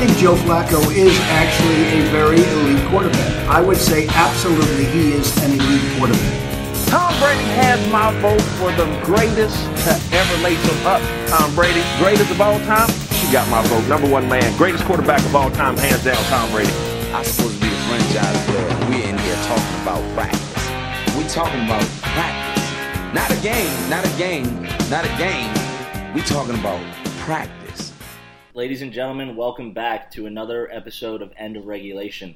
think Joe Flacco is actually a very elite quarterback. I would say absolutely he is an elite quarterback. Tom Brady has my vote for the greatest to ever lace him up. Tom Brady, greatest of all time. She got my vote. Number one man, greatest quarterback of all time, hands down, Tom Brady. I'm supposed to be the franchise player. We're in here talking about practice. We're talking about practice. Not a game, not a game, not a game. We're talking about practice. Ladies and gentlemen, welcome back to another episode of End of Regulation.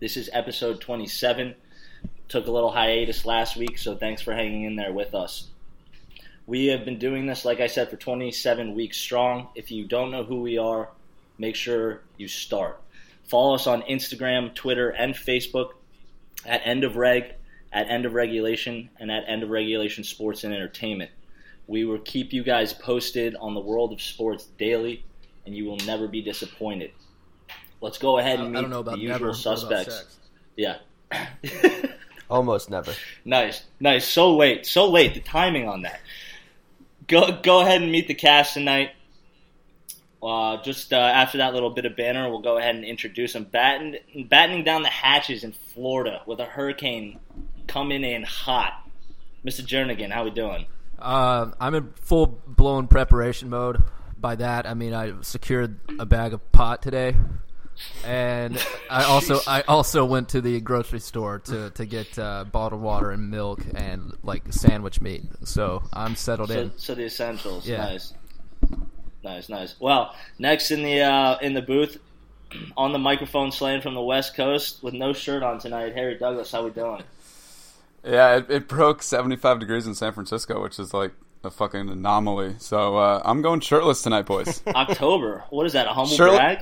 This is episode 27. Took a little hiatus last week, so thanks for hanging in there with us. We have been doing this, like I said, for 27 weeks strong. If you don't know who we are, make sure you start. Follow us on Instagram, Twitter, and Facebook at End of Reg, at End of Regulation, and at End of Regulation Sports and Entertainment. We will keep you guys posted on the world of sports daily, and you will never be disappointed. Let's go ahead and I meet don't know about the usual What about suspects. sex? Yeah. Almost never. Nice, nice. So late, so late. The timing on that. Go, go ahead and meet the cast tonight. Uh, just uh, after that little bit of banner, we'll go ahead and introduce them. Batten, battening down the hatches in Florida with a hurricane coming in hot. Mr. Jernigan, how we doing? Uh, I'm in full blown preparation mode. By that, I mean I secured a bag of pot today, and I also I also went to the grocery store to to get uh, bottled water and milk and like sandwich meat. So I'm settled So, in. so the essentials. Yeah. Nice, nice, nice. Well, next in the uh, in the booth, on the microphone, slaying from the West Coast with no shirt on tonight. Harry Douglas, how we doing? Yeah, it, it broke 75 degrees in San Francisco, which is like a fucking anomaly. So uh, I'm going shirtless tonight, boys. October. What is that? A humble Shirley- brag?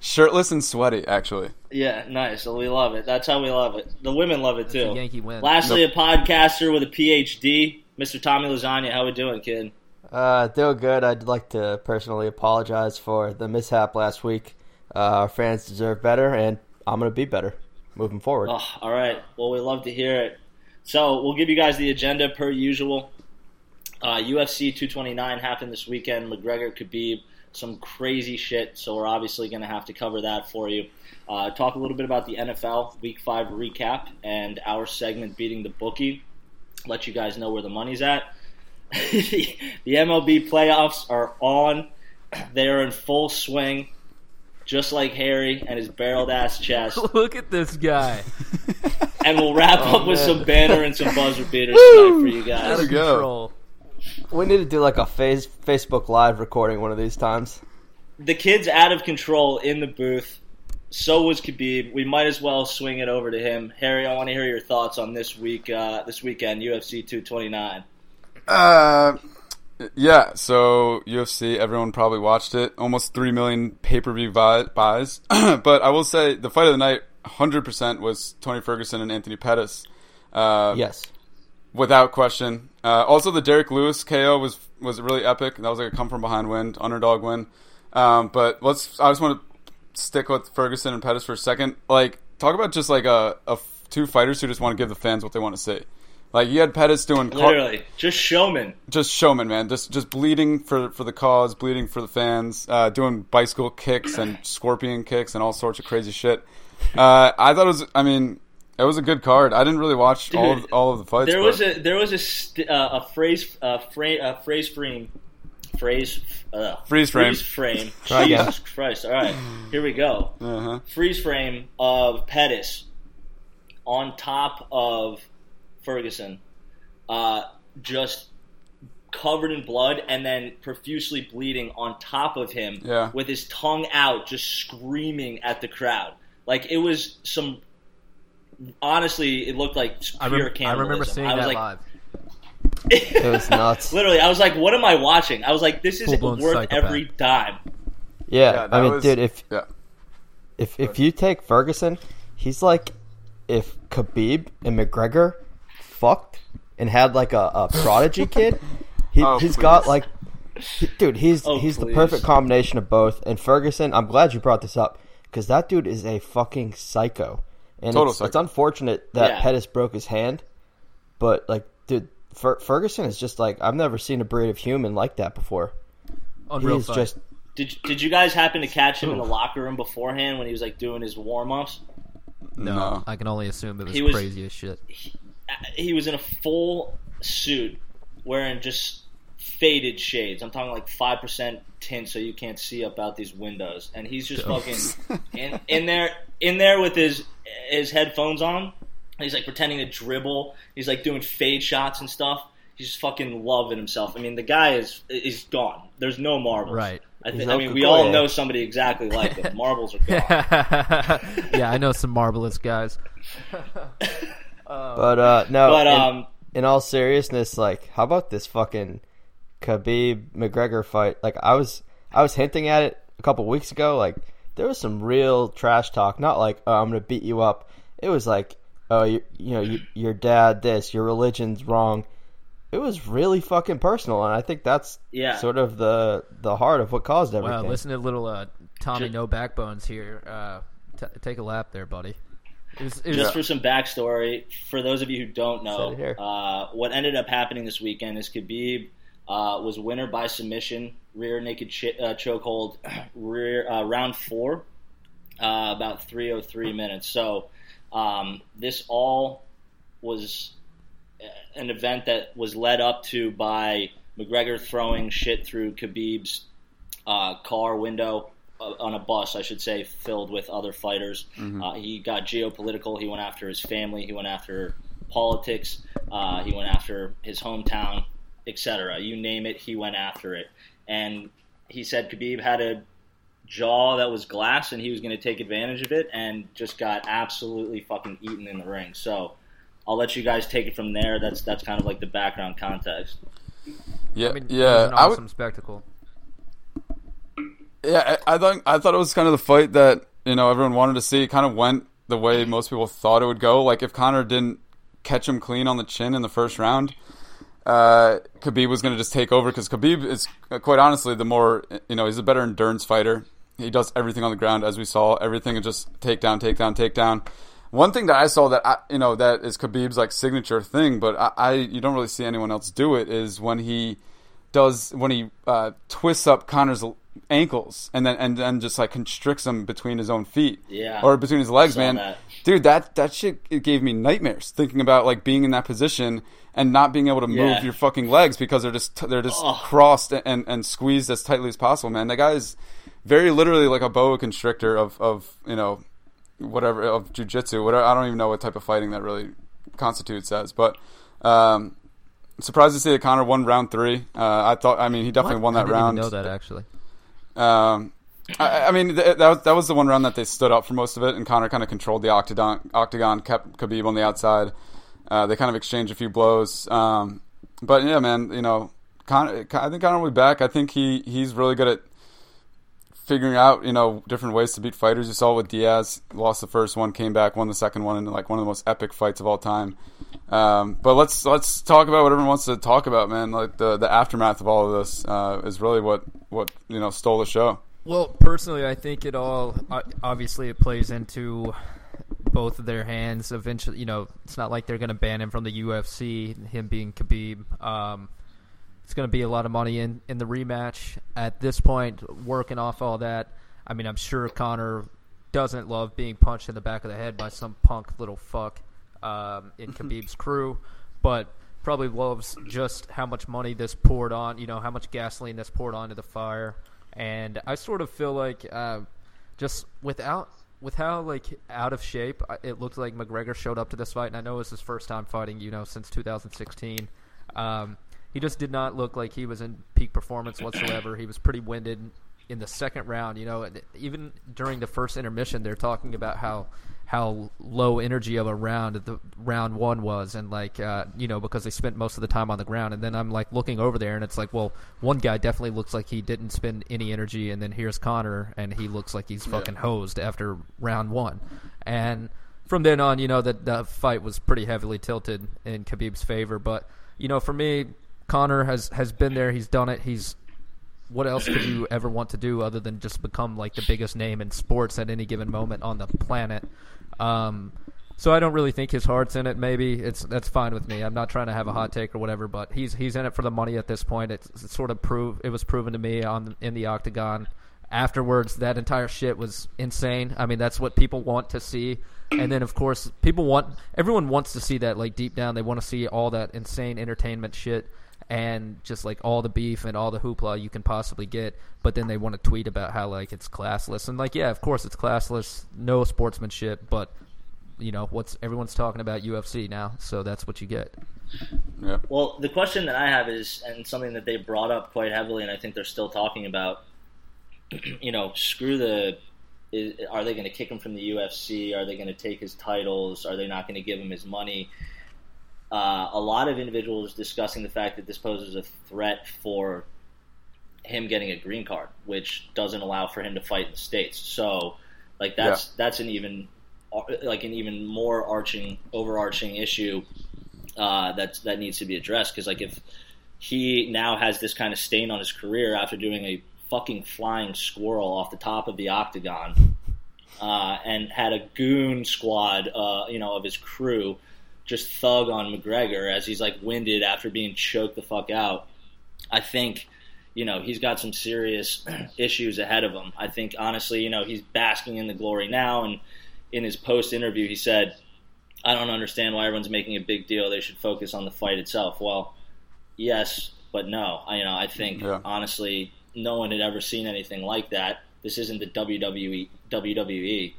shirtless and sweaty, actually. Yeah, nice. We love it. That's how we love it. The women love it That's too. a Yankee win. Lastly, a podcaster with a PhD, Mr. Tommy Lasagna. How we doing, kid? Uh, doing good. I'd like to personally apologize for the mishap last week. Uh, our fans deserve better, and I'm going to be better moving forward. Oh, all right. Well, we love to hear it. So we'll give you guys the agenda per usual. Uh, UFC 229 happened this weekend. McGregor, Khabib, some crazy shit. So we're obviously going to have to cover that for you. Uh, talk a little bit about the NFL Week Five recap and our segment beating the bookie. Let you guys know where the money's at. the, the MLB playoffs are on. They are in full swing, just like Harry and his barreled ass chest. Look at this guy. And we'll wrap Oh, up with some banner and some buzzer beaters tonight for you guys. There we go. Control. We need to do like a face Facebook Live recording one of these times. The kid's out of control in the booth. So was Khabib. We might as well swing it over to him. Harry, I want to hear your thoughts on this week, uh, this weekend, UFC 229. Uh, yeah, so UFC, everyone probably watched it. Almost 3 million pay per view buys. but I will say the fight of the night, 100% was Tony Ferguson and Anthony Pettis. Uh, Yes. without question. Uh, also, the Derrick Lewis KO was was really epic. That was like a come from behind win, underdog win. Um, but let's. I just want to stick with Ferguson and Pettis for a second. Like, talk about just like a two fighters who just want to give the fans what they want to see. Like you had Pettis doing Literally, just showman. just showman, man. Just just bleeding for for the cause, bleeding for the fans, uh, doing bicycle kicks and scorpion kicks and all sorts of crazy shit. Uh, I thought it was. I mean, it was a good card. I didn't really watch all of all of the fights. There but- was a there was a st- uh, a phrase uh, fra- uh, phrase frame phrase uh, Freeze frame. freeze frame. Try again. Jesus Christ! All right, here we go. Uh-huh. freeze frame of Pettis on top of Ferguson, uh, just covered in blood and then profusely bleeding on top of him Yeah. with his tongue out, just screaming at the crowd. Like it was some. Honestly, it looked like I, pure rem- I remember seeing I was that like, live. It was nuts. Literally, I was like, "What am I watching?" I was like, "This is Full-blown worth psychopath. every dime." Yeah, Yeah, that I mean, was- dude, if Yeah. if if you take Ferguson, he's like if Khabib and McGregor fucked and had like a, a prodigy kid. He, Oh, he's got please. like, he- dude, he's Oh, he's the please. perfect combination of both. And Ferguson, I'm glad you brought this up because that dude is a fucking psycho. And Total it's, it's unfortunate that Yeah. Pettis broke his hand, but like, dude, Fer- Ferguson is just like I've never seen a breed of human like that before. Unreal He's fight. just Did Did you guys happen to catch him in the locker room beforehand when he was like doing his warm ups? No, No. I can only assume it was, He was- crazy as shit. He was in a full suit, wearing just faded shades. I'm talking like five percent tint, so you can't see up out these windows. And he's just fucking in, in there, in there with his his headphones on. He's like pretending to dribble. He's like doing fade shots and stuff. He's just fucking loving himself. I mean, the guy is is gone. There's no marbles. Right. I, th- I mean, we all know somebody exactly like him. Marbles are gone. yeah, I know some marvelous guys. But uh, no. But in, um, in all seriousness, like, how about this fucking Khabib McGregor fight? Like, I was I was hinting at it a couple weeks ago. Like, there was some real trash talk. Not like, oh, I'm gonna beat you up. It was like, oh, you, you know, you, your dad this, your religion's wrong. It was really fucking personal, and I think that's Yeah. sort of the the heart of what caused everything. Wow, listen to little uh, Tommy Ju- No Backbones here. Uh, t- take a lap there, buddy. It was, it was, Just for some backstory, for those of you who don't know, Said it here. uh, what ended up happening this weekend is Khabib uh, was winner by submission, rear naked ch- uh, chokehold, rear uh, round four, uh, about 303 minutes. So um, this all was uh, an event that was led up to by McGregor throwing shit through Khabib's uh, car window uh, on a bus, I should say, filled with other fighters. Uh, he got geopolitical. He went after his family. He went after politics. Uh, he went after his hometown, etc. You name it, he went after it. And he said Khabib had a jaw that was glass, and he was going to take advantage of it, and just got absolutely fucking eaten in the ring. So. I'll let you guys take it from there. That's that's kind of like the background context. Yeah, I mean, it was yeah. an I would- awesome spectacle. Yeah, I, I thought I thought it was kind of the fight that you know everyone wanted to see. It kind of went the way most people thought it would go. Like if Conor didn't catch him clean on the chin in the first round, uh, Khabib was going to just take over because Khabib is uh, quite honestly the more you know he's a better endurance fighter. He does everything on the ground as we saw. Everything is just takedown, takedown, takedown. One thing that I saw that I, you know that is Khabib's like signature thing, but I, I you don't really see anyone else do it. Is when he does when he uh, twists up Conor's ankles and then and then just like constricts him between his own feet, Yeah. or between his legs, man. that. Dude, that that shit it gave me nightmares thinking about like being in that position and not being able to move Yeah. your fucking legs because they're just they're just Ugh. crossed and and squeezed as tightly as possible, man. That guy is very literally like a boa constrictor of of you know whatever of jujitsu. Whatever I don't even know what type of fighting that really constitutes as, but. Um, Surprised to see that Conor won round three. Uh, I thought, I mean, he definitely won I that didn't round. know that actually. Um, I, I mean, th- that was, that was the one round that they stood up for most of it, and Conor kind of controlled the octagon. Octagon kept Khabib on the outside. Uh, they kind of exchanged a few blows. Um, but yeah, man, you know, Conor, I think Conor will be back. I think he he's really good at figuring out you know different ways to beat fighters. You saw with Diaz, lost the first one, came back, won the second one, in like one of the most epic fights of all time. Um, but let's let's talk about what everyone wants to talk about, man. Like the the aftermath of all of this uh, is really what what you know stole the show. Well, personally, I think it all obviously it plays into both of their hands. Eventually, you know, it's not like they're going to ban him from the UFC. Him being Khabib, um, it's going to be a lot of money in in the rematch. At this point, working off all that, I mean, I'm sure Conor doesn't love being punched in the back of the head by some punk little fuck um, in Khabib's crew, but probably loves just how much money this poured on. You know, how much gasoline this poured onto the fire. And I sort of feel like uh, just without with how like out of shape it looked like McGregor showed up to this fight, and I know it was his first time fighting, you know, since 2016. Um, he just did not look like he was in peak performance whatsoever. He was pretty winded in the second round. You know, even during the first intermission, they're talking about how how low energy of a round the round one was, and like uh, you know because they spent most of the time on the ground. And then I'm like looking over there, and it's like, well, one guy definitely looks like he didn't spend any energy, and then here's Conor, and he looks like he's fucking hosed after round one, and from then on, you know that the fight was pretty heavily tilted in Khabib's favor. But you know, for me, Conor has has been there. He's done it. He's what else could you ever want to do other than just become like the biggest name in sports at any given moment on the planet? Um, so I don't really think his heart's in it. Maybe it's that's fine with me. I'm not trying to have a hot take or whatever, but he's he's in it for the money at this point. It's, it's sort of prove it was proven to me on in the octagon afterwards, that entire shit was insane. I mean, that's what people want to see. And then, of course, people want everyone wants to see that. Like deep down, they want to see all that insane entertainment shit and just like all the beef and all the hoopla you can possibly get. But then they want to tweet about how like it's classless and like yeah, of course it's classless, no sportsmanship, but you know what's everyone's talking about UFC now, so that's what you get. Yeah. Well, the question that I have is, and something that they brought up quite heavily, and I think they're still talking about. You know, screw the. Is, are they going to kick him from the UFC? Are they going to take his titles? Are they not going to give him his money? Uh, a lot of individuals discussing the fact that this poses a threat for him getting a green card, which doesn't allow for him to fight in the states. So, like that's Yeah. that's an even like an even more arching, overarching issue uh, that that needs to be addressed. Because like if he now has this kind of stain on his career after doing a fucking flying squirrel off the top of the octagon, uh, and had a goon squad, uh, you know, of his crew just thug on McGregor as he's like winded after being choked the fuck out. I think, you know, he's got some serious issues ahead of him. I think honestly, you know, he's basking in the glory now and in his post interview he said, I don't understand why everyone's making a big deal. They should focus on the fight itself. Well, yes, but no. I you know, I think Yeah. honestly no one had ever seen anything like that. This isn't the WWE WWE.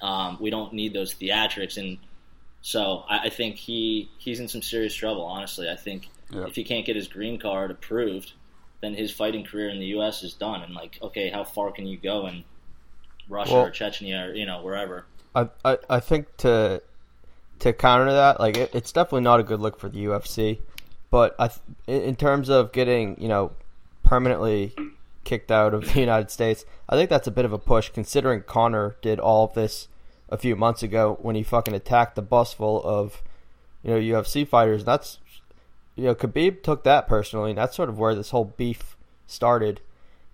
Um, we don't need those theatrics and so I, I think he he's in some serious trouble. Honestly, I think Yeah. if he can't get his green card approved, then his fighting career in the U.S. is done. And like, okay, how far can you go in Russia Well- or Chechnya or you know wherever? I, I I think to to counter that, like it, it's definitely not a good look for the UFC. But I, th- in in terms of getting you know permanently kicked out of the United States, I think that's a bit of a push considering Conor did all of this a few months ago when he fucking attacked the bus full of you know UFC fighters. That's you know Khabib took that personally, and that's sort of where this whole beef started.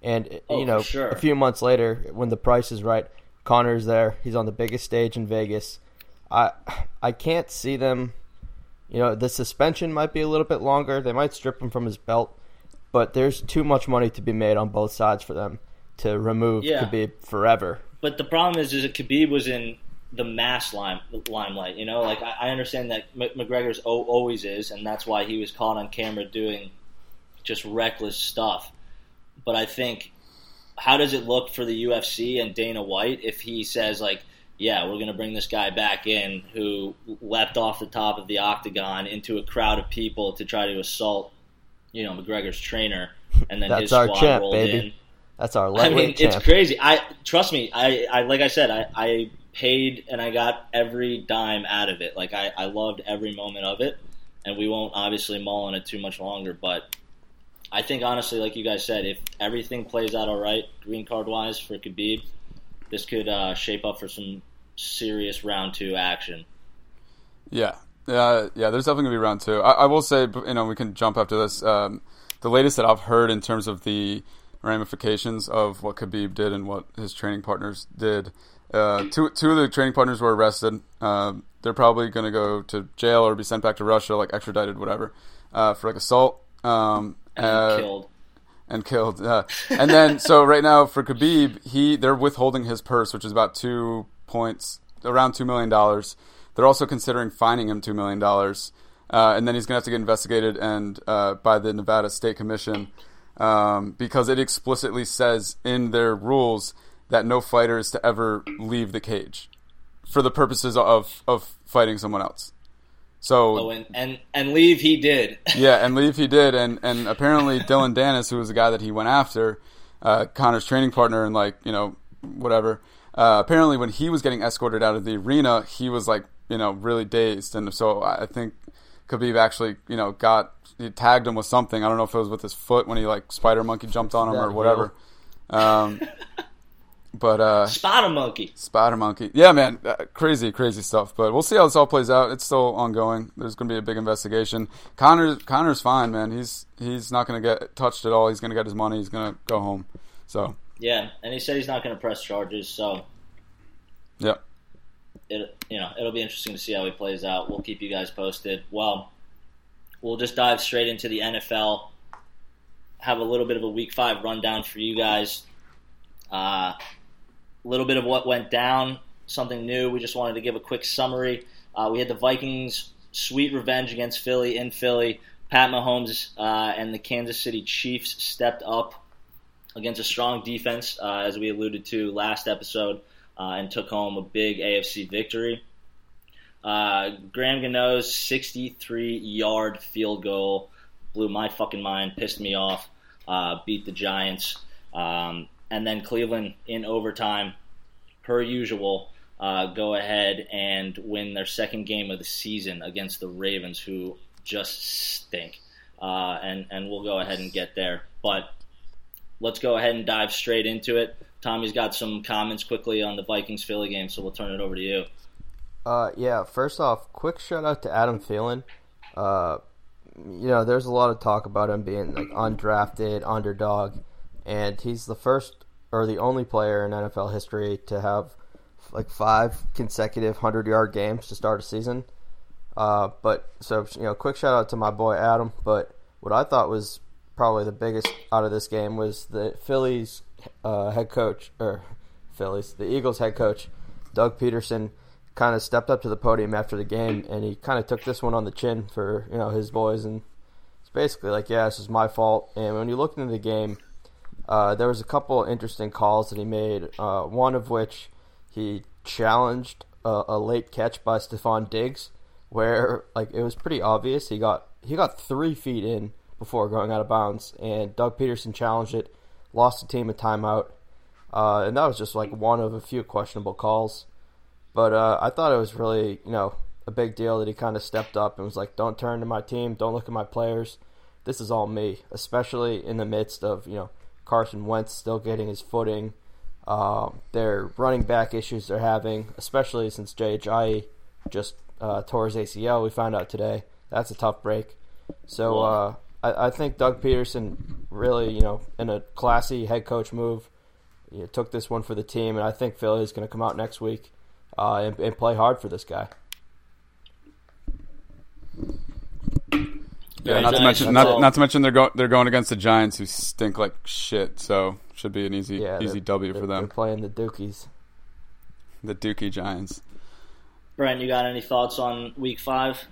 And Oh, you know, sure. a few months later, when the price is right, Conor's there. He's on the biggest stage in Vegas. I I can't see them. You know, the suspension might be a little bit longer. They might strip him from his belt, but there's too much money to be made on both sides for them to remove Yeah. Khabib forever. But the problem is, is that Khabib was in the mass lime, limelight. You know, like I, I understand that M- McGregor's o- always is, and that's why he was caught on camera doing just reckless stuff. But I think, how does it look for the UFC and Dana White if he says like, "Yeah, we're going to bring this guy back in who leapt off the top of the octagon into a crowd of people to try to assault, you know, McGregor's trainer, and then That's his our squad champ, rolled baby. in." That's our I lightweight mean, champ. it's crazy. I trust me. I, I like I said, I, I paid and I got every dime out of it. Like I, I loved every moment of it, and we won't obviously mull on it too much longer. But I think honestly, like you guys said, if everything plays out all right, green card wise for Khabib, this could uh, shape up for some serious round two action. Yeah, yeah, yeah. There's definitely gonna be round two. I, I will say, you know, we can jump after this. Um, the latest that I've heard in terms of the ramifications of what Khabib did and what his training partners did. Uh, two two of the training partners were arrested. Um, they're probably gonna go to jail or be sent back to Russia, like extradited, whatever, uh, for like assault. Um, And uh, killed. and killed. Uh, and then, so right now for Khabib, he they're withholding his purse, which is about two points, around two million dollars. They're also considering fining him two million dollars, uh, and then he's gonna have to get investigated and uh, by the Nevada State Commission um, because it explicitly says in their rules that no fighter is to ever leave the cage for the purposes of of fighting someone else. So Oh, and, and and leave he did. yeah, and leave he did, and and apparently Dillon Danis, who was the guy that he went after, uh, Conor's training partner, and like you know whatever. Uh, apparently, when he was getting escorted out of the arena, he was like you know really dazed, and so I think Khabib actually you know got he tagged him with something. I don't know if it was with his foot when he like spider monkey jumped on him or whatever. Um, but uh, a monkey. Spider Monkey. Yeah, man, uh, crazy, crazy stuff. But we'll see how this all plays out. It's still ongoing. There's going to be a big investigation. Conor, Conor's fine, man. He's he's not going to get touched at all. He's going to get his money. He's going to go home. So, Yeah, and he said he's not going to press charges. So yeah, it you know it'll be interesting to see how he plays out. We'll keep you guys posted. Well, we'll just dive straight into the NFL. Have a little bit of a Week Five rundown for you guys. Uh, a little bit of what went down, something new. We just wanted to give a quick summary. Uh, we had the Vikings' sweet revenge against Philly in Philly. Pat Mahomes uh, and the Kansas City Chiefs stepped up against a strong defense, uh, as we alluded to last episode, uh, and took home a big AFC victory. Uh, Graham Gano's 63 yard field goal blew my fucking mind, pissed me off, uh, beat the Giants. Um, and then Cleveland in overtime, per usual, uh, go ahead and win their second game of the season against the Ravens, who just stink. Uh, and, and we'll go ahead and get there. But let's go ahead and dive straight into it. Tommy's got some comments quickly on the Vikings Philly game, so we'll turn it over to you. Uh, yeah. First off, quick shout out to Adam Thielen. Uh, you know, there's a lot of talk about him being like undrafted, underdog, and he's the first or the only player in NFL history to have like five consecutive hundred yard games to start a season. Uh, but so you know, quick shout out to my boy Adam. But what I thought was probably the biggest out of this game was the Phillies uh, head coach or Phillies, the Eagles head coach, Doug Pederson kind of stepped up to the podium after the game and he kind of took this one on the chin for you know his boys and it's basically like yeah this is my fault and when you look into the game uh, there was a couple interesting calls that he made uh, one of which he challenged a, a late catch by Stefon Diggs where like it was pretty obvious he got he got three feet in before going out of bounds and Doug Pederson challenged it lost the team a timeout uh, and that was just like one of a few questionable calls but uh, I thought it was really, you know, a big deal that he kind of stepped up and was like, "Don't turn to my team. Don't look at my players. This is all me." Especially in the midst of you know Carson Wentz still getting his footing, uh, their running back issues they're having, especially since Jay Ajayi just uh, tore his ACL. We found out today. That's a tough break. So uh, I, I, think Doug Pederson really, you know, in a classy head coach move, you know, took this one for the team, and I think Philly is going to come out next week uh, and, and, play hard for this guy. Yeah, not to mention not, not to mention they're going they're going against the Giants who stink like shit. So should be an easy yeah, easy W for them. They're playing the Dookies, the Dookie Giants. Brent, you got any thoughts on Week Five?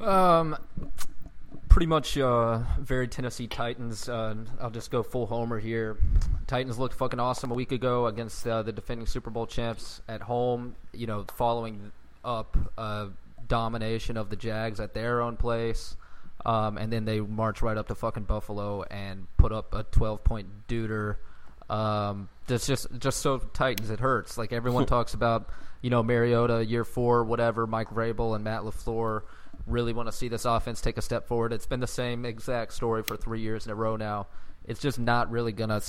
Um, pretty much uh, very Tennessee Titans. Uh, I'll just go full homer here. Titans looked fucking awesome a week ago against uh, the defending Super Bowl champs at home. You know, following up domination of the Jags at their own place. Um, and then they march right up to fucking Buffalo and put up a 12 point deuter. Um, that's just just so Titans. It hurts. Like everyone talks about, you know, Mariota year four, whatever. Mike Vrabel and Matt LaFleur really want to see this offense take a step forward. It's been the same exact story for three years in a row now. It's just not really going to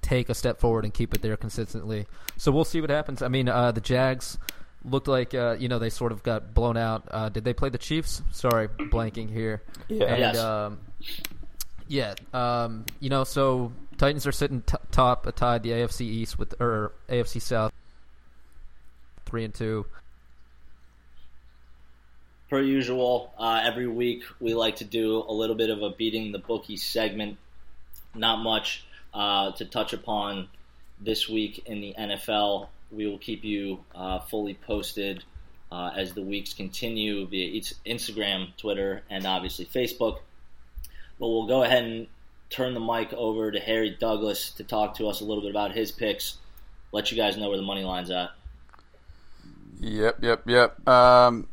take a step forward and keep it there consistently. So we'll see what happens. I mean, uh, the Jags looked like uh, you know they sort of got blown out. Uh, did they play the Chiefs? Sorry, blanking here. Yeah. And, yes. Um, yeah. Um, you know, so Titans are sitting t- top, tied the AFC East with or AFC South, three and two per usual, uh, every week we like to do a little bit of a beating the bookie segment. Not much uh, to touch upon this week in the NFL. We will keep you uh, fully posted uh, as the weeks continue via Instagram, Twitter, and obviously Facebook. But we'll go ahead and turn the mic over to Harry Douglas to talk to us a little bit about his picks. Let you guys know where the money line's at. Yep, yep, yep. Um,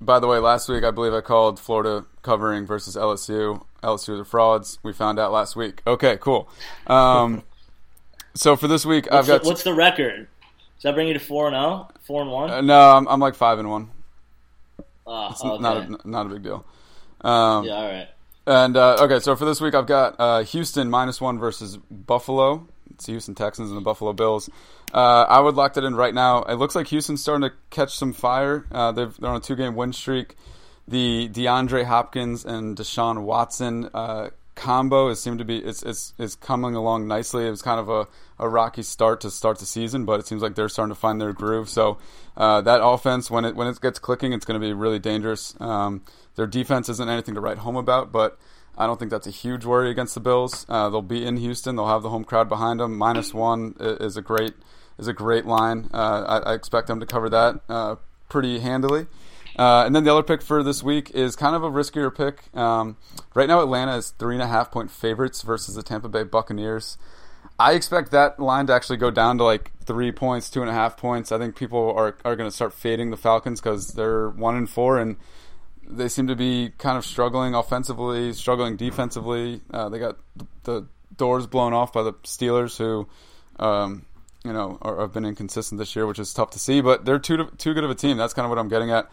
by the way, last week I believe I called Florida covering versus LSU. LSU are frauds. We found out last week. Okay, cool. Um, so for this week, what's I've got. The, what's the record? Does that bring you to four and zero? Oh? Four and one? Uh, no, I'm, I'm like five and one. Uh, it's okay. not a, not a big deal. Um, yeah, all right. And uh, okay, so for this week, I've got uh, Houston minus one versus Buffalo. It's Houston Texans and the Buffalo Bills. Uh, I would lock that in right now. It looks like Houston's starting to catch some fire. Uh, they're on a two game win streak. The DeAndre Hopkins and Deshaun Watson uh, combo is seemed to be it's, it's it's coming along nicely. It was kind of a, a rocky start to start the season, but it seems like they're starting to find their groove. So uh, that offense, when it when it gets clicking, it's going to be really dangerous. Um, their defense isn't anything to write home about, but I don't think that's a huge worry against the Bills. Uh, they'll be in Houston. They'll have the home crowd behind them. Minus one is a great is a great line. Uh, I, I, expect them to cover that uh, pretty handily. Uh, and then the other pick for this week is kind of a riskier pick. Um, right now, Atlanta is three and a half point favorites versus the Tampa Bay Buccaneers. I expect that line to actually go down to like three points, two and a half points. I think people are are going to start fading the Falcons because they're one and four, and they seem to be kind of struggling offensively, struggling defensively. Uh, they got the doors blown off by the Steelers, who um, you know have been inconsistent this year, which is tough to see. But they're too too good of a team. That's kind of what I'm getting at.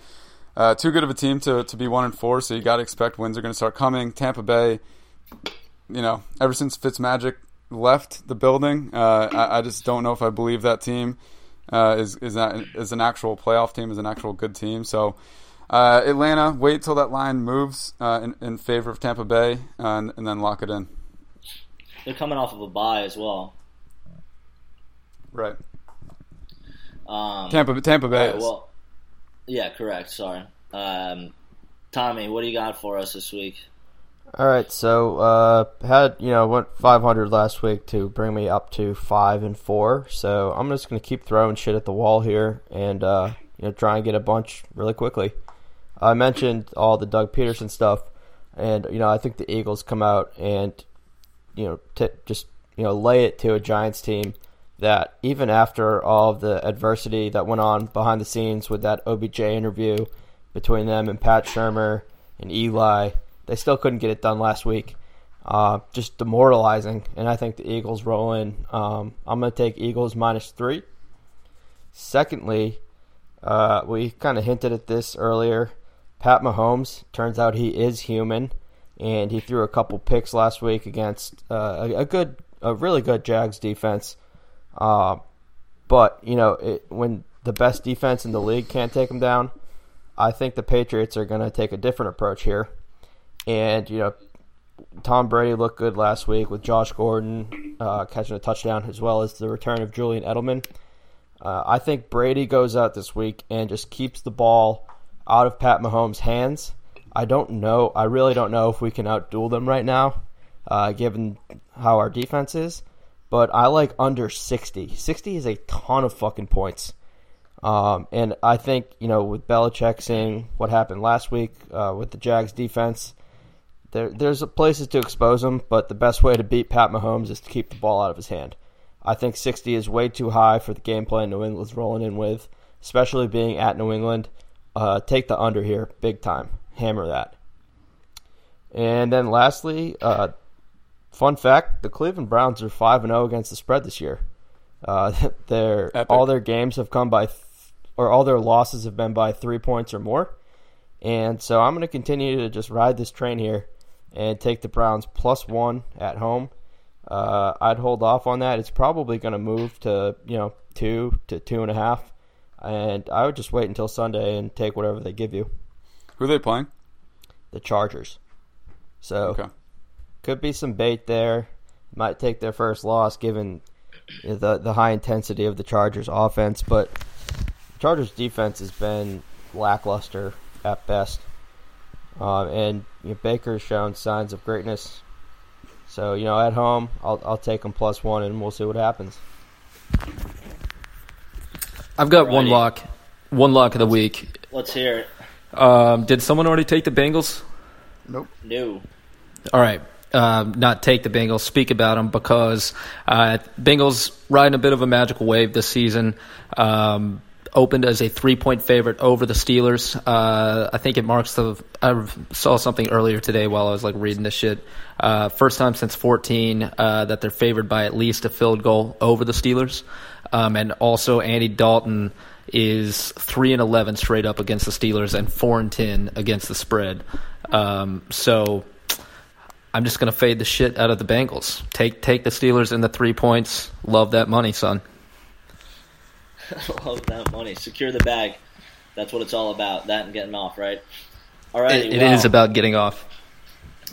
Uh, too good of a team to, to be one and four, so you got to expect wins are going to start coming. Tampa Bay, you know, ever since Fitzmagic left the building, uh, I, I, just don't know if I believe that team uh, is is, that, is an actual playoff team, is an actual good team. So uh, Atlanta, wait till that line moves uh, in, in, favor of Tampa Bay, and, and, then lock it in. They're coming off of a bye as well. Right. Um, Tampa Tampa Bay. Right, well, yeah, correct. Sorry. Um, Tommy, what do you got for us this week? All right, so uh, had you know went 500 last week to bring me up to five and four. So I'm just gonna keep throwing shit at the wall here and uh, you know try and get a bunch really quickly. I mentioned all the Doug Pederson stuff, and you know I think the Eagles come out and you know t- just you know lay it to a Giants team that even after all of the adversity that went on behind the scenes with that OBJ interview between them and Pat Shurmur and Eli, they still couldn't get it done last week. Uh, just demoralizing, and I think the Eagles roll in. Um, I'm going to take Eagles minus three. Secondly, uh, we kind of hinted at this earlier. Pat Mahomes turns out he is human, and he threw a couple picks last week against uh, a, a, good, a really good Jags defense. Uh, but you know, it, when the best defense in the league can't take them down, I think the Patriots are going to take a different approach here. And you know, Tom Brady looked good last week with Josh Gordon uh, catching a touchdown, as well as the return of Julian Edelman. Uh, I think Brady goes out this week and just keeps the ball out of Pat Mahomes' hands. I don't know. I really don't know if we can outduel them right now, uh, given how our defense is but I like under 60. 60 is a ton of fucking points. Um, and I think, you know, with Belichick seeing what happened last week uh, with the Jags defense, there, there's places to expose him, but the best way to beat Pat Mahomes is to keep the ball out of his hand. I think 60 is way too high for the game plan New England's rolling in with, especially being at New England. Uh, take the under here, big time. Hammer that. And then lastly, uh, Fun fact: the Cleveland Browns are five and zero oh against the spread this year. Uh, their all their games have come by, th- or all their losses have been by three points or more. And so I'm going to continue to just ride this train here and take the Browns plus one at home. Uh, I'd hold off on that. It's probably going to move to you know two to two and a half, and I would just wait until Sunday and take whatever they give you. Who are they playing? The Chargers. So okay could be some bait there. Might take their first loss given the the high intensity of the Chargers offense, but Chargers defense has been lackluster at best. Uh, and you know, Baker's shown signs of greatness. So you know, at home, I'll I'll take them plus one, and we'll see what happens. I've got one lock, one lock of the week. Let's hear it. Um, did someone already take the Bengals? Nope. No. All right um, not take the Bengals, speak about them because uh, Bengals riding a bit of a magical wave this season. Um, opened as a three point favorite over the Steelers. Uh, I think it marks the. I saw something earlier today while I was like reading this shit. Uh, first time since 14 uh, that they're favored by at least a field goal over the Steelers. Um, and also Andy Dalton is three and 11 straight up against the Steelers and four and 10 against the spread. Um, so I'm just going to fade the shit out of the Bengals. Take take the Steelers in the three points. Love that money, son. Love that money. Secure the bag. That's what it's all about. That and getting off, right? All right. It, it well, is about getting off.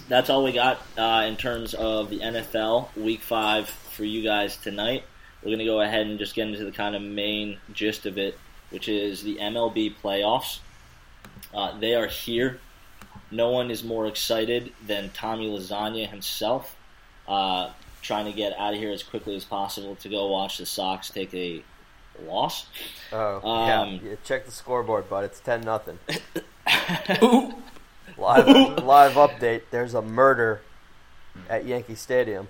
That's all we got uh, in terms of the NFL Week Five for you guys tonight. We're going to go ahead and just get into the kind of main gist of it, which is the MLB playoffs. Uh, they are here no one is more excited than Tommy Lasagna himself, uh, trying to get out of here as quickly as possible to go watch the Sox take a loss. Oh, Um, yeah. yeah. Check the scoreboard, bud. It's ten nothing. live live update. There's a murder at Yankee Stadium.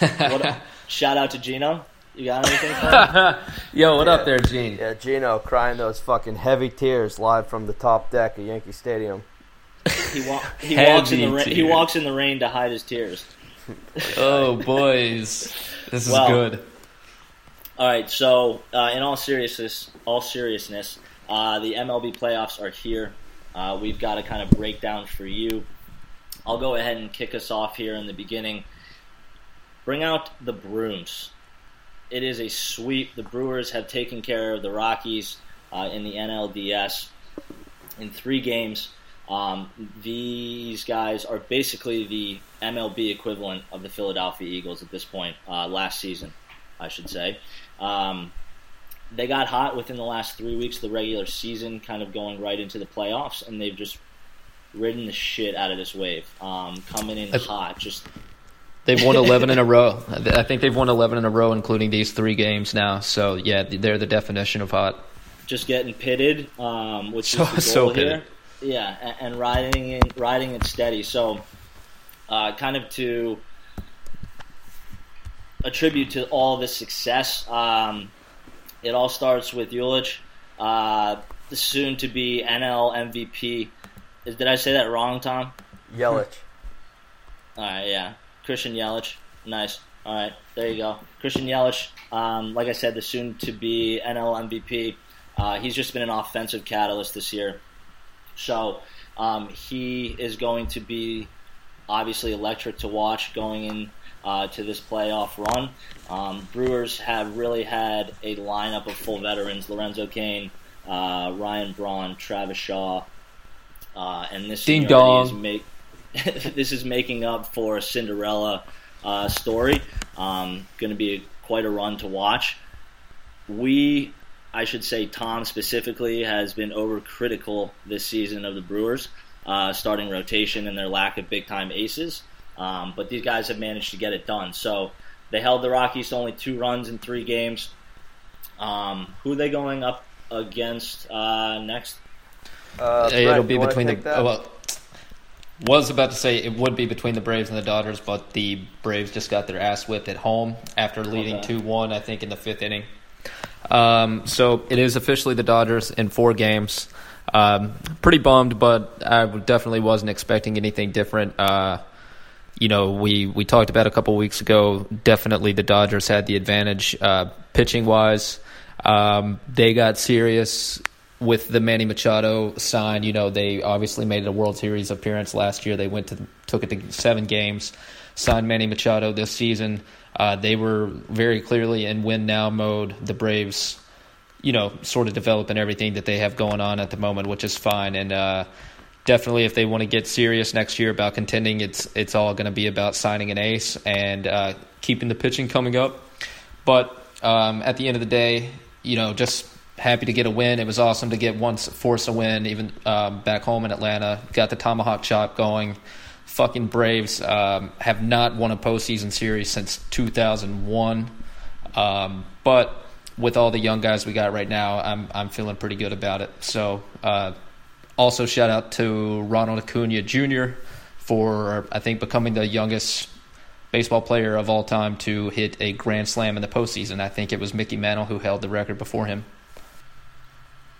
What, shout out to Gino. You got anything? for? Yo, what Yeah. up there, Gene? Yeah, Gino crying those fucking heavy tears live from the top deck of Yankee Stadium. He, wa- he walks in the ra- he walks in the rain to hide his tears. Oh, boys. This is Well, good. All right, so uh, in all seriousness, all seriousness, uh, the MLB playoffs are here. Uh, we've got a kind of breakdown for you. I'll go ahead and kick us off here in the beginning. Bring out the brooms. It is a sweep. The Brewers have taken care of the Rockies uh, in the NLDS in three games. Um, these guys are basically the MLB equivalent of the Philadelphia Eagles at this point, uh, last season, I should say. Um, they got hot within the last three weeks of the regular season, kind of going right into the playoffs, and they've just ridden the shit out of this wave. Um, coming in That's- hot, just They've won 11 in a row. I think they've won 11 in a row, including these three games now. So, yeah, they're the definition of hot. just getting pitted, um, which So- is the so here. pitted. Yeah, and, and riding in, riding it steady. So, uh, kind of to attribute to all this success, um, it all starts with Yulich, uh, the soon-to-be NL MVP. Is- Did I say that wrong, Tom? Yelich. All right, yeah. Christian Yelich. Nice. All right, there you go. Christian Yelich, um, like I said, the soon to be NL MVP. Uh, he's just been an offensive catalyst this year. So um, he is going to be obviously electric to watch going in uh, to this playoff run. Um, Brewers have really had a lineup of full veterans: Lorenzo Cain, uh, Ryan Braun, Travis Shaw, uh, and this Ding is make this is making up for a Cinderella uh, story. Um, going to be quite a run to watch. We, I should say, Tom specifically has been overcritical this season of the Brewers, uh, starting rotation and their lack of big time aces. Um, but these guys have managed to get it done. So they held the Rockies to only two runs in three games. Um, who are they going up against uh, next? Uh, It'll be between the. take that? oh, well, was about to say it would be between the Braves and the Dodgers, but the Braves just got their ass whipped at home after leading Okay. two one. I think in the fifth inning. Um, so it is officially the Dodgers in four games. Um, pretty bummed, but I definitely wasn't expecting anything different. Uh, you know, we, we talked about a couple weeks ago. Definitely, the Dodgers had the advantage uh, pitching wise. Um, they got serious with the Manny Machado sign. You know, they obviously made a World Series appearance last year. They went to took it to seven games. Signed Manny Machado this season. Uh, they were very clearly in win now mode. The Braves, you know, sort of developing everything that they have going on at the moment, which is fine. And uh, definitely, if they want to get serious next year about contending, it's it's all going to be about signing an ace and uh, keeping the pitching coming up. But um, at the end of the day, you know, just happy to get a win. It was awesome to get once force a win, even um, back home in Atlanta. Got the tomahawk chop going. Fucking Braves um, have not won a postseason series since 2001. Um, but with all the young guys we got right now, I'm I'm feeling pretty good about it. So uh, also shout out to Ronald Acuna Jr. for I think becoming the youngest baseball player of all time to hit a grand slam in the postseason. I think it was Mickey Mantle who held the record before him.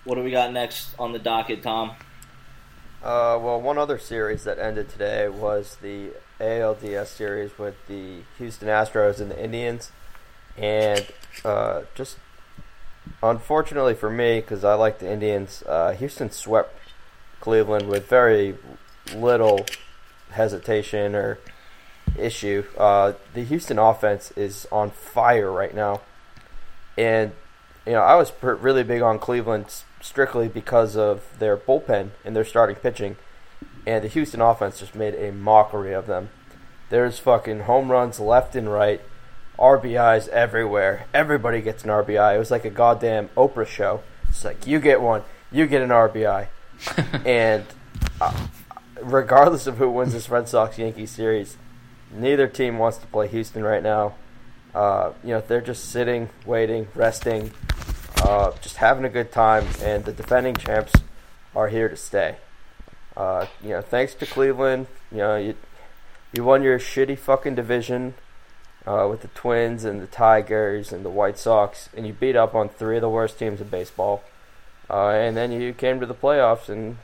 What do we got next on the docket, Tom? Uh, well, one other series that ended today was the ALDS series with the Houston Astros and the Indians, and uh, just unfortunately for me, because I like the Indians, uh, Houston swept Cleveland with very little hesitation or issue. Uh, the Houston offense is on fire right now, and you know I was really big on Cleveland strictly because of their bullpen and their starting pitching, and the Houston offense just made a mockery of them. There's fucking home runs left and right, RBIs everywhere. Everybody gets an RBI. It was like a goddamn Oprah show. It's like you get one, you get an RBI, and uh, regardless of who wins this Red Sox Yankees series, neither team wants to play Houston right now. Uh, you know, they're just sitting, waiting, resting, uh, just having a good time, and the defending champs are here to stay. Uh, you know, thanks to Cleveland, you know, you, you won your shitty fucking division uh, with the Twins and the Tigers and the White Sox, and you beat up on three of the worst teams in baseball. Uh, and then you came to the playoffs and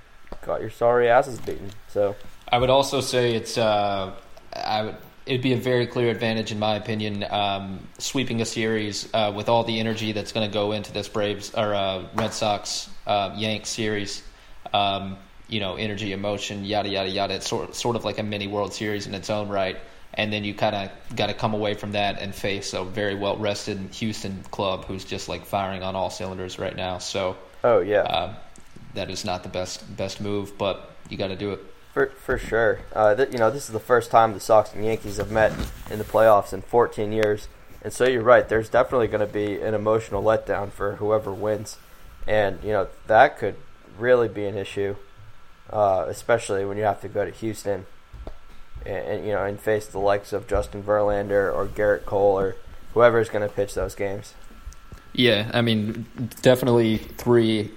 got your sorry asses beaten. So I would also say it's uh, I would it'd be a very clear advantage in my opinion um, sweeping a series uh, with all the energy that's going to go into this Braves or uh, Red Sox uh, Yanks series. Um, you know, energy, emotion, yada yada yada. It's sort sort of like a mini World Series in its own right. And then you kind of got to come away from that and face a very well rested Houston club who's just like firing on all cylinders right now. So, oh yeah, uh, that is not the best best move, but you got to do it. For for sure. Uh, th- you know, this is the first time the Sox and Yankees have met in the playoffs in 14 years, and so you're right. There's definitely going to be an emotional letdown for whoever wins, and you know that could really be an issue, uh, especially when you have to go to Houston, and, and you know and face the likes of Justin Verlander or Gerrit Cole or whoever is going to pitch those games. Yeah, I mean, definitely three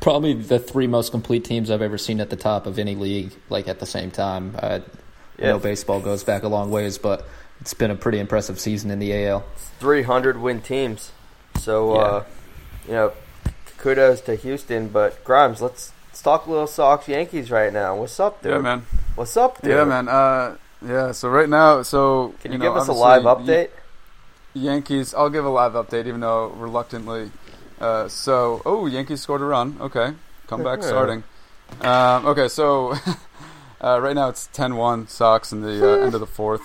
probably the three most complete teams I've ever seen at the top of any league, like at the same time. Uh, yeah. I know baseball goes back a long ways, but it's been a pretty impressive season in the AL. 300 win teams. So, yeah. uh, you know, kudos to Houston. But Grimes, let's, let's talk a little Sox Yankees right now. What's up, dude? Yeah, man. What's up, dude? Yeah, man. Uh, yeah. So right now, so can you, you give us a live update? Yankees. I'll give a live update, even though reluctantly. Uh, so, oh, Yankees scored a run. Okay, comeback starting. Um, okay, so uh, right now it's 10-1 Sox in the uh, end of the fourth.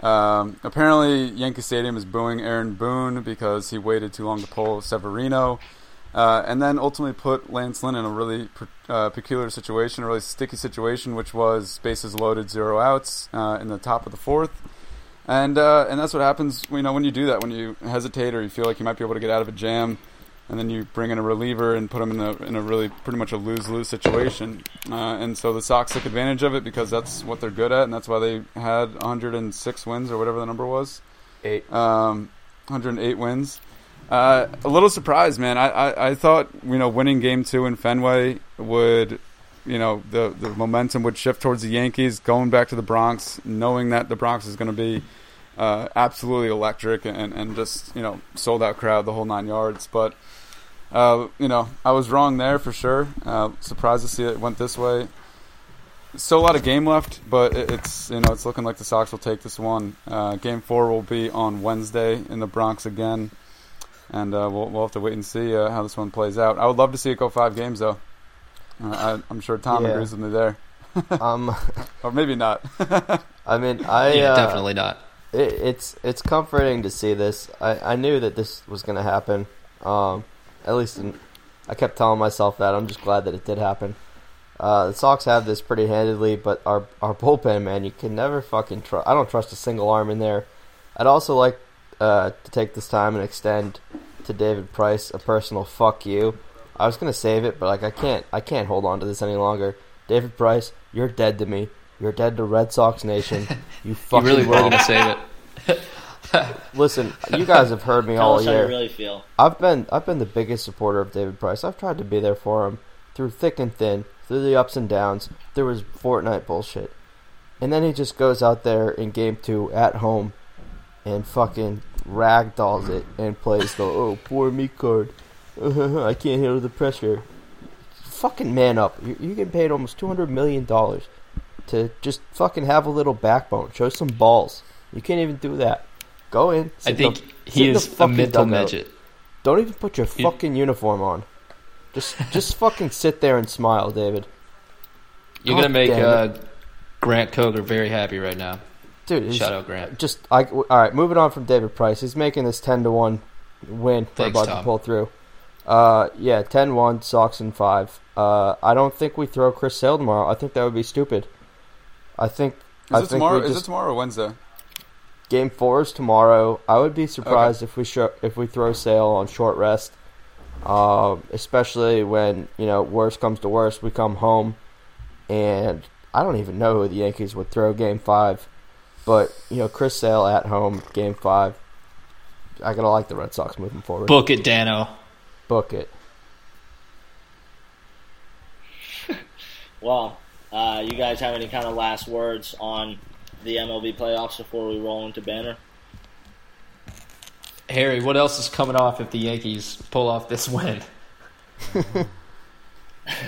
Um, apparently, Yankee Stadium is booing Aaron Boone because he waited too long to pull Severino, uh, and then ultimately put Lance Lynn in a really uh, peculiar situation, a really sticky situation, which was bases loaded, zero outs uh, in the top of the fourth. And and that's what happens, you know, when you do that, when you hesitate or you feel like you might be able to get out of a jam and then you bring in a reliever and put them in a in a really pretty much a lose lose situation. Uh, and so the Sox took advantage of it because that's what they're good at, and that's why they had 106 wins or whatever the number was. Eight. Um, 108 wins. Uh, a little surprised, man. I, I, I thought you know winning Game Two in Fenway would, you know, the the momentum would shift towards the Yankees, going back to the Bronx, knowing that the Bronx is going to be. Uh, absolutely electric and, and just you know sold out crowd the whole nine yards. But uh, you know, I was wrong there for sure. Uh, surprised to see it went this way. Still a lot of game left, but it, it's you know it's looking like the Sox will take this one. Uh, game four will be on Wednesday in the Bronx again, and uh, we'll we'll have to wait and see uh, how this one plays out. I would love to see it go five games though. I, am sure Tom yeah. agrees with me there. um, or maybe not. I mean, I yeah, definitely not. It, it's it's comforting to see this. I, I knew that this was going to happen. Um, at least in, I kept telling myself that. I'm just glad that it did happen. Uh, the Sox have this pretty handedly, but our our bullpen, man, you can never fucking trust. I don't trust a single arm in there. I'd also like uh, to take this time and extend to David Price a personal fuck you. I was gonna save it, but like I can't, I can't hold on to this any longer. David Price, you're dead to me. You're dead to Red Sox Nation. You fucking you really were gonna save it. Listen, you guys have heard me Tell all us year. How you really feel. I've been I've been the biggest supporter of David Price. I've tried to be there for him through thick and thin, through the ups and downs. There was Fortnite bullshit, and then he just goes out there in game two at home, and fucking ragdolls it and plays the oh poor me card. I can't handle the pressure. Fucking man up. You're, you getting paid almost two hundred million dollars to just fucking have a little backbone. Show some balls. You can't even do that. Go in. I think the, he is a mental midget. Don't even put your fucking you, uniform on. Just just fucking sit there and smile, David. You're God gonna make uh, Grant Koger very happy right now. Dude, shout out Grant. Just I, all right. Moving on from David Price, he's making this ten to one win. We're about Tom. to pull through. Uh, yeah, 10-1, Sox in five. Uh, I don't think we throw Chris Sale tomorrow. I think that would be stupid. I think. Is I it think tomorrow? Just, is it tomorrow or Wednesday? Game four is tomorrow. I would be surprised okay. if we sh- if we throw Sale on short rest, uh, especially when you know worst comes to worst, we come home, and I don't even know who the Yankees would throw Game Five, but you know Chris Sale at home Game Five. I gotta like the Red Sox moving forward. Book it, Dano. Book it. Well, uh, you guys have any kind of last words on the MLB playoffs before we roll into banner? Harry, what else is coming off if the Yankees pull off this win?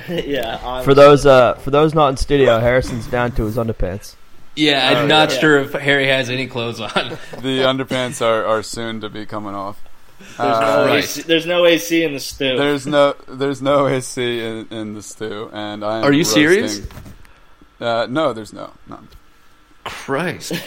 yeah. I'm, For those uh, for those not in studio, Harrison's down to his underpants. Yeah, I'm Oh, not yeah. sure if Harry has any clothes on. The underpants are, are soon to be coming off. there's, no Uh, right. AC, there's no AC in the stew. There's no there's no AC in, in the stew, and I am. Are you serious? Uh, no, there's no none. Christ.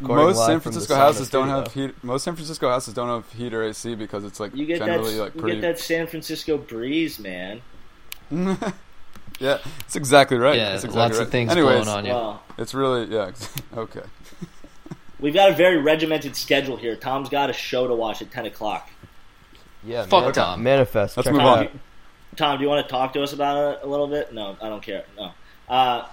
Most San Francisco sauna houses don't have heat. Most San Francisco houses don't have heat or AC because it's like you get that. generally like you pretty. get that San Francisco breeze, man. yeah, it's exactly right. Yeah, That's exactly lots right. of things Anyways, blowing on you. Well, It's really yeah. Okay. we've got a very regimented schedule here. Tom's got a show to watch at ten o'clock. Yeah, Fuck man- Tom. Manifest. Let's check move on. Tom, do you want to talk to us about it a little bit? No, I don't care. No. Uh,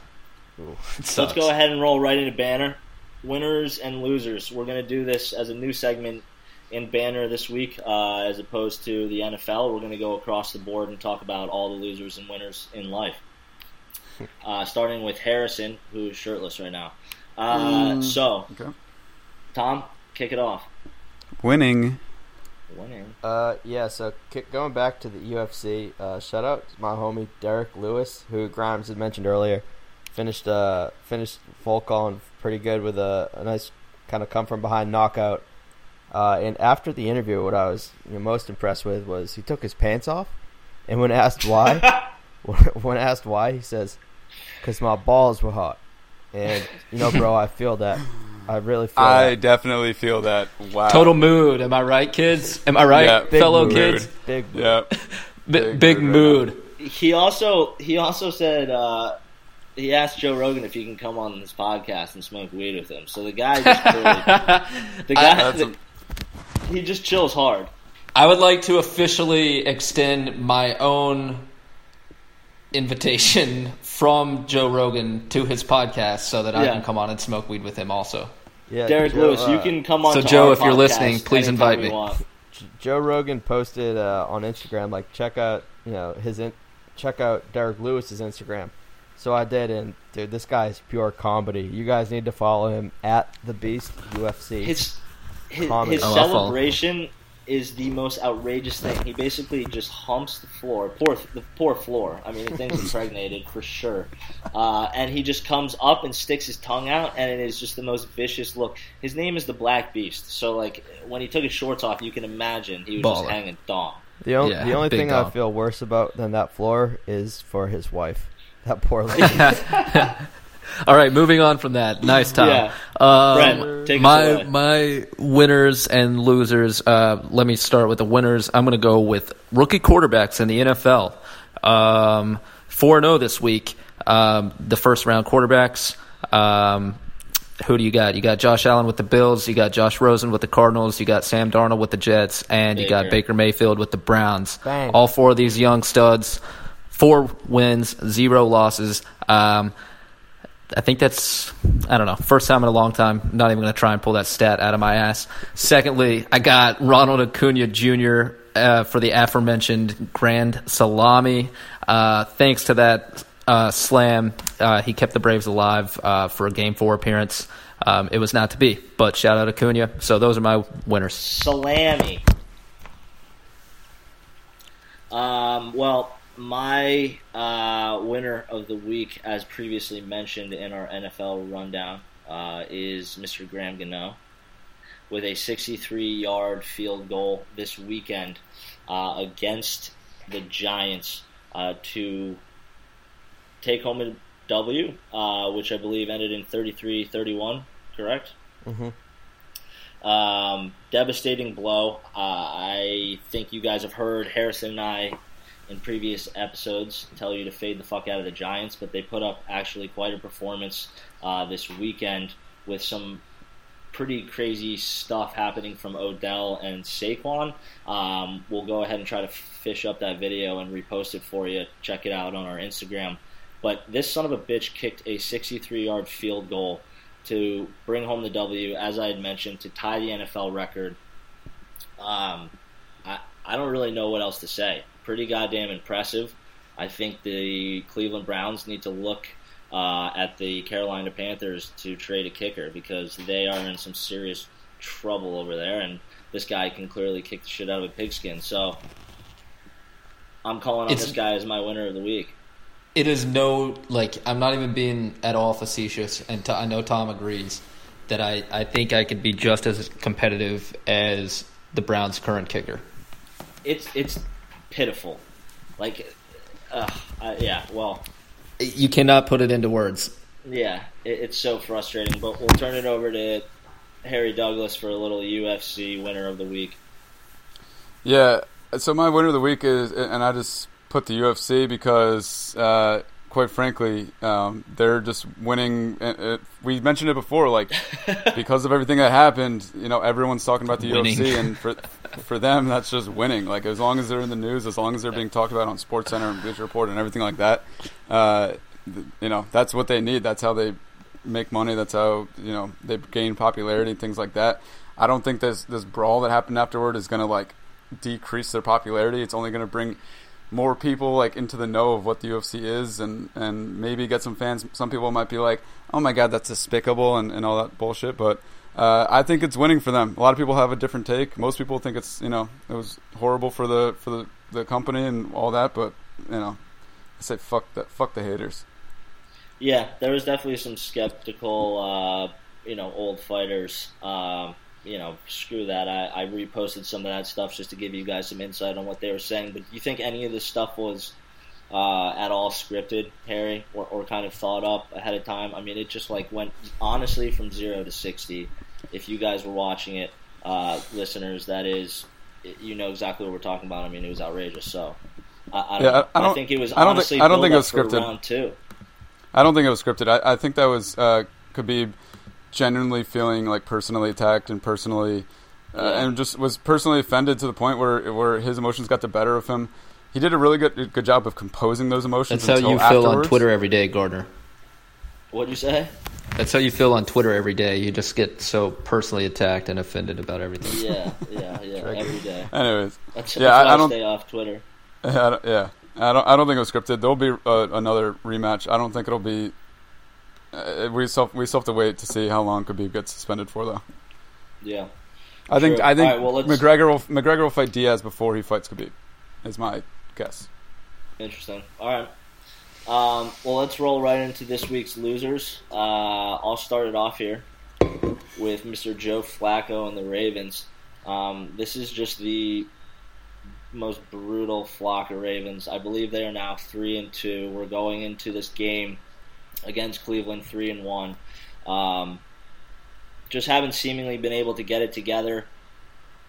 It Let's go ahead and roll right into banner. Winners and losers. We're going to do this as a new segment in banner this week, uh, as opposed to the NFL. We're going to go across the board and talk about all the losers and winners in life. Uh, starting with Harrison, who is shirtless right now. Uh, so, okay. Tom, kick it off. Winning. Winning. Uh, yeah. So kick, going back to the UFC, uh, shout out to my homie Derrick Lewis, who Grimes had mentioned earlier. Finished uh finished Volkov pretty good with a, a nice kind of come from behind knockout. Uh, and after the interview, what I was you know, most impressed with was he took his pants off, and when asked why, when asked why, he says, "Cause my balls were hot." And you know, bro, I feel that. I really feel I that. definitely feel that. Wow. Total mood. Am I right, kids? Am I right, Yeah, fellow mood. kids? Big mood. Yeah. B- Big big, mood right. He also he also said uh, he asked Joe Rogan if he can come on this podcast and smoke weed with him. So the guy just clearly, the guy That's a- he just chills hard. I would like to officially extend my own invitation from Joe Rogan to his podcast so that I can come on and smoke weed with him also. Yeah, Derrick Joe, Lewis, you uh, can come on. so to Joe, our if you're listening, please invite me. Joe Rogan posted uh, on Instagram like check out you know his in- check out Derrick Lewis's Instagram. So I did, and dude, this guy is pure comedy. You guys need to follow him at the Beast UFC. His his, his Oh, celebration is the most outrageous thing. He basically just humps the floor, poor the poor floor. I mean, the thing's impregnated for sure. Uh, and he just comes up and sticks his tongue out, and it is just the most vicious look. His name is the Black Beast, so like when he took his shorts off, you can imagine he was Baller. just hanging dong. the, on- Yeah, the only big thing I feel worse about than that floor is for his wife. That poor lady. All right, moving on from that. Nice time. Yeah. Um, Brent, take my my winners and losers. Uh, let me start with the winners. I'm going to go with rookie quarterbacks in the NFL. Um, Four zero this week. Um, the first round quarterbacks. Um, who do you got? You got Josh Allen with the Bills. You got Josh Rosen with the Cardinals. You got Sam Darnold with the Jets, and you got Baker. Baker Mayfield with the Browns. Bang. All four of these young studs. Four wins, zero losses. Um, I think that's I don't know. First time in a long time. I'm not even going to try and pull that stat out of my ass. Secondly, I got Ronald Acuna Jr. Uh, for the aforementioned Grand Salami. Uh, thanks to that uh, slam, uh, he kept the Braves alive uh, for a Game Four appearance. Um, it was not to be, but shout out Acuna. So those are my winners. Salami. Um, well, my uh, winner of the week, as previously mentioned in our NFL rundown, uh, is Mr. Graham Gano with a 63 yard field goal this weekend uh, against the Giants uh, to take home a W, uh, which I believe ended in 33 31, correct? Mm-hmm. Um, devastating blow. Uh, I think you guys have heard Harrison and I in previous episodes tell you to fade the fuck out of the Giants, but they put up actually quite a performance uh, this weekend with some pretty crazy stuff happening from Odell and Saquon. Um, we'll go ahead and try to fish up that video and repost it for you. Check it out on our Instagram. But this son of a bitch kicked a 63 yard field goal to bring home the W, as I had mentioned, to tie the NFL record. Um, I, I don't really know what else to say. Pretty goddamn impressive. I think the Cleveland Browns need to look uh, at the Carolina Panthers to trade a kicker because they are in some serious trouble over there, and this guy can clearly kick the shit out of a pigskin. So I'm calling on It's- this guy as my winner of the week. It is no like I'm not even being at all facetious, and to, I know Tom agrees that I, I think I could be just as competitive as the Browns' current kicker. It's it's pitiful. Like, uh, I, yeah, well, You cannot put it into words. yeah, it, it's so frustrating. But we'll turn it over to Harry Douglas for a little UFC winner of the week. Yeah. So my winner of the week is, and I just put the UFC because, uh, quite frankly, um, they're just winning. uh, uh, We mentioned it before, like because of everything that happened. You know, everyone's talking about the Winning. UFC, and for for them, that's just winning. Like as long as they're in the news, as long as they're being talked about on Sports Center and Bleacher Report and everything like that, uh, you know, that's what they need. That's how they make money. That's how you know they gain popularity and things like that. I don't think this this brawl that happened afterward is going to like decrease their popularity. It's only going to bring more people like into the know of what the UFC is, and and maybe get some fans. Some people might be like, "Oh my god, that's despicable," and, and all that bullshit. But uh, I think it's winning for them. A lot of people have a different take. Most people think it's you know it was horrible for the for the, the company and all that. But you know, I say fuck that. Fuck the haters. Yeah, there was definitely some skeptical, uh, you know, old fighters. Um, you know, screw that. I, I reposted some of that stuff just to give you guys some insight on what they were saying. But do you think any of this stuff was uh, at all scripted, Harry, or, or kind of thought up ahead of time? I mean, it just like went honestly from zero to sixty. If you guys were watching it, uh, listeners, that is, you know exactly what we're talking about. I mean, it was outrageous. So. I, I, don't Yeah. I- don't- think it was I don't think- I don't think it was scripted. round two. I don't think it was scripted. I, I think that was uh, Khabib genuinely feeling like personally attacked and personally, uh, and just was personally offended to the point where where his emotions got the better of him. He did a really good good job of composing those emotions. That's how until you feel on. Twitter every day, Gardner. What'd you say? That's how you feel on Twitter every day. You just get so personally attacked and offended about everything. Yeah, yeah, yeah. every day. Anyways, That's, Yeah, that's I- why I I, don't- stay off Twitter. I don't, yeah, I don't. I don't think it was scripted. There'll be uh, another rematch. I don't think it'll be. Uh, we still we still have to wait to see how long Khabib gets suspended for, though. Yeah. I think I think right, well, McGregor will McGregor will fight Diaz before he fights Khabib. Is my guess. Interesting. All right. Um, well, let's roll right into this week's losers. Uh, I'll start it off here with Mr. Joe Flacco and the Ravens. Um, this is just the most brutal flock of Ravens. I believe they are now three and two. We're going into this game against Cleveland three and one. Um, just haven't seemingly been able to get it together.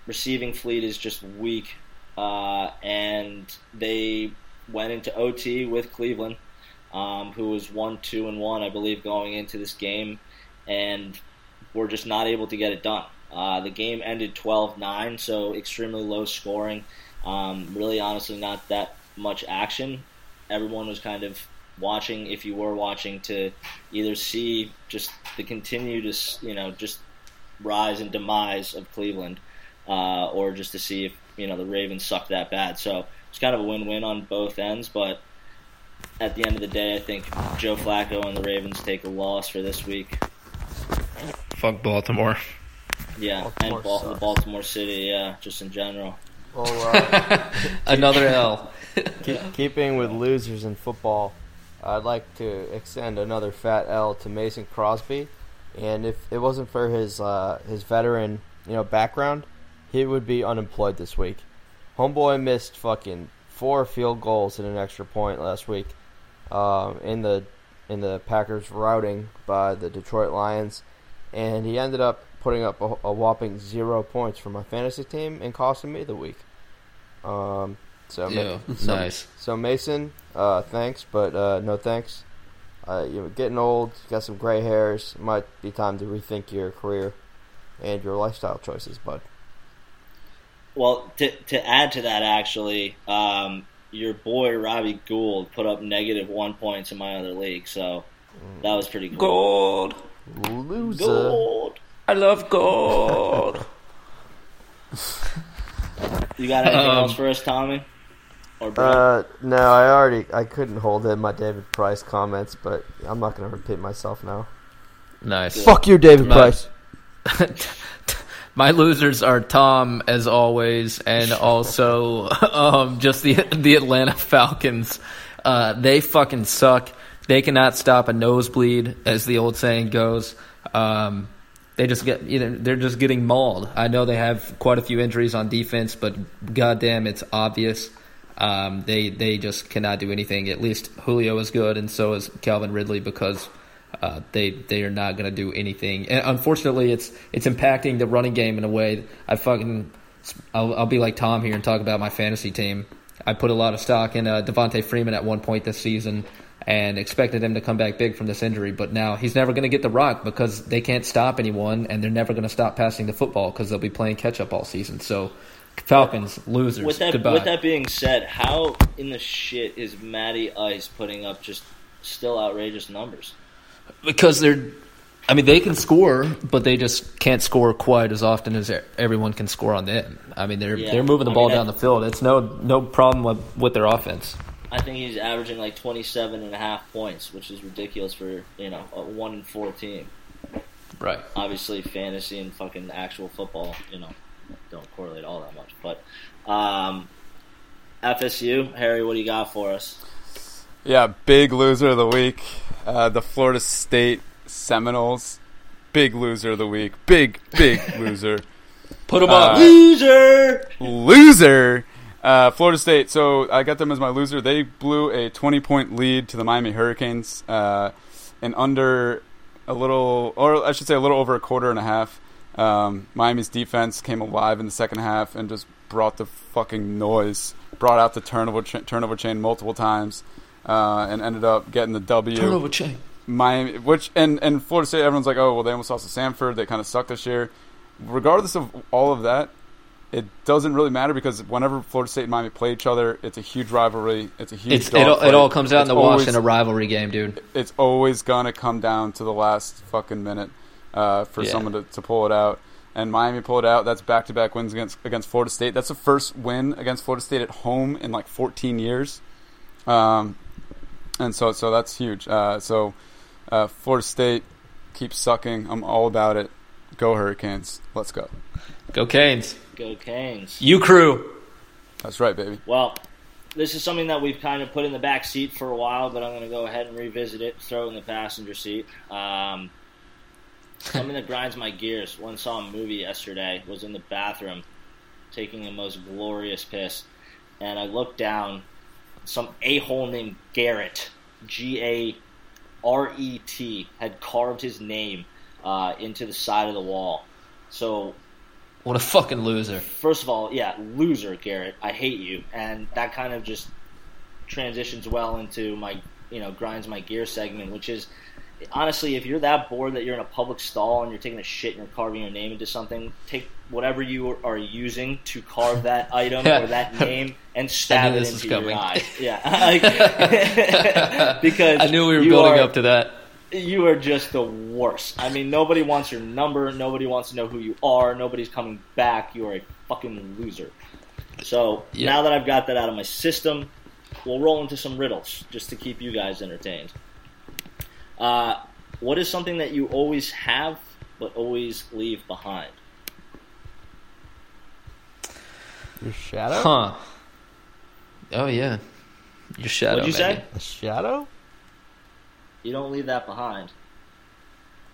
Receiving fleet is just weak, uh, and they went into OT with Cleveland, um, who was one, two, and one, I believe, going into this game, and were just not able to get it done. Uh, the game ended 12-9, so extremely low scoring. Um, really, honestly, not that much action. Everyone was kind of watching, if you were watching, to either see just the continued, you know, just rise and demise of Cleveland, uh, or just to see if you know the Ravens suck that bad. So it's kind of a win-win on both ends. But at the end of the day, I think Joe Flacco and the Ravens take a loss for this week. Fuck Baltimore. Yeah, Baltimore and Bal- the. Baltimore City, yeah, just in general. Well, uh, Another L. keep, keeping with losers in football, I'd like to extend another fat L to Mason Crosby. And if it wasn't for his uh, his veteran, you know, background, he would be unemployed this week. Homeboy missed fucking four field goals and an extra point last week um, in the in the Packers routing by the Detroit Lions, and he ended up putting up a, a whopping zero points for my fantasy team and costing me the week. Um, so ma- Yeah, so- nice. So Mason, uh, thanks, but uh, no thanks. Uh, you're getting old, got some gray hairs. Might be time to rethink your career and your lifestyle choices, bud. Well, to to add to that, actually, um, your boy Robbie Gould put up negative one points in my other league, so that was pretty cool. Gold. Loser. Gold. I love gold. You got anything Um, else for us, Tommy? Or Brett? Uh, no, I already I couldn't hold in my David Price comments, but I'm not gonna repeat myself now. nice. Fuck you, David Nice. Price. My losers are Tom, as always, and also um, just the the Atlanta Falcons. Uh, they fucking suck. They cannot stop a nosebleed, as the old saying goes. Um, they just get you know they're just getting mauled. I know they have quite a few injuries on defense, but goddamn, it's obvious. Um, they they just cannot do anything. At least Julio is good, and so is Calvin Ridley because uh, they they are not going to do anything. And unfortunately, it's it's impacting the running game in a way. I fucking I'll, I'll be like Tom here and talk about my fantasy team. I put a lot of stock in uh, Devonta Freeman at one point this season and expected him to come back big from this injury, but now he's never going to get the rock because they can't stop anyone, and they're never going to stop passing the football because they'll be playing catch up all season. So, Falcons losers. with that Goodbye. with that being said, how in the shit is Matty Ice putting up just still outrageous numbers? because they're I mean they can score but they just can't score quite as often as everyone can score on them. I mean they're Yeah. they're moving the I ball mean, down that- the field. It's no no problem with, with their offense. I think he's averaging like 27 and a half points, which is ridiculous for, you know, a 1 and 4 team. Right. Obviously, fantasy and fucking actual football, you know, don't correlate all that much. But um, FSU, Harry, what do you got for us? Yeah, big loser of the week. Uh, the Florida State Seminoles. Big loser of the week. Big, big loser. Put them Uh. Loser! loser. Uh, Florida State. So I got them as my loser. They blew a 20 point lead to the Miami Hurricanes uh, in under a little, or I should say, a little over a quarter and a half. Um, Miami's defense came alive in the second half and just brought the fucking noise. Brought out the turnover cha- turnover chain multiple times, uh, and ended up getting the W. Turnover chain. Miami, which and and Florida State, everyone's like, oh well, they almost lost to Samford. They kind of suck this year. Regardless of all of that, it doesn't really matter because whenever Florida State and Miami play each other, it's a huge rivalry. It's a huge. It's, it, all, it all comes out in It's the wash always- in a rivalry game, dude. It's always gonna come down to the last fucking minute uh, for Yeah. someone to, to pull it out. And Miami pulled it out. That's back to back wins against against Florida State. That's the first win against Florida State at home in like 14 years. Um, and so so that's huge. Uh, so uh, Florida State keeps sucking. I'm all about it. Go Hurricanes. Let's go. Go Canes. Go Canes. You crew. That's right, baby. Well, this is something that we've kind of put in the back seat for a while, but I'm going to go ahead and revisit it, throw it in the passenger seat. Um, something that grinds my gears. One saw a movie yesterday, was in the bathroom, taking the most glorious piss, and I looked down. Some a hole named Garrett, G A R E T, had carved his name uh, into the side of the wall. So What a fucking loser. first of all, yeah, loser, Garrett. I hate you, and that kind of just transitions well into my, you know, grinds my gear segment, which is honestly, if you're that bored that you're in a public stall and you're taking a shit and you're carving your name into something, take whatever you are using to carve that item or that name and stab it into your coming. eye. Yeah, because I knew we were building are- up to that. you are just the worst. I mean, nobody wants your number. Nobody wants to know who you are. Nobody's coming back. You are a fucking loser. So Yeah. now that I've got that out of my system, we'll roll into some riddles just to keep you guys entertained. Uh, what is something that you always have but always leave behind? Your shadow? Huh. Oh, yeah. Your shadow. What'd you maybe. say? A shadow? You don't leave that behind.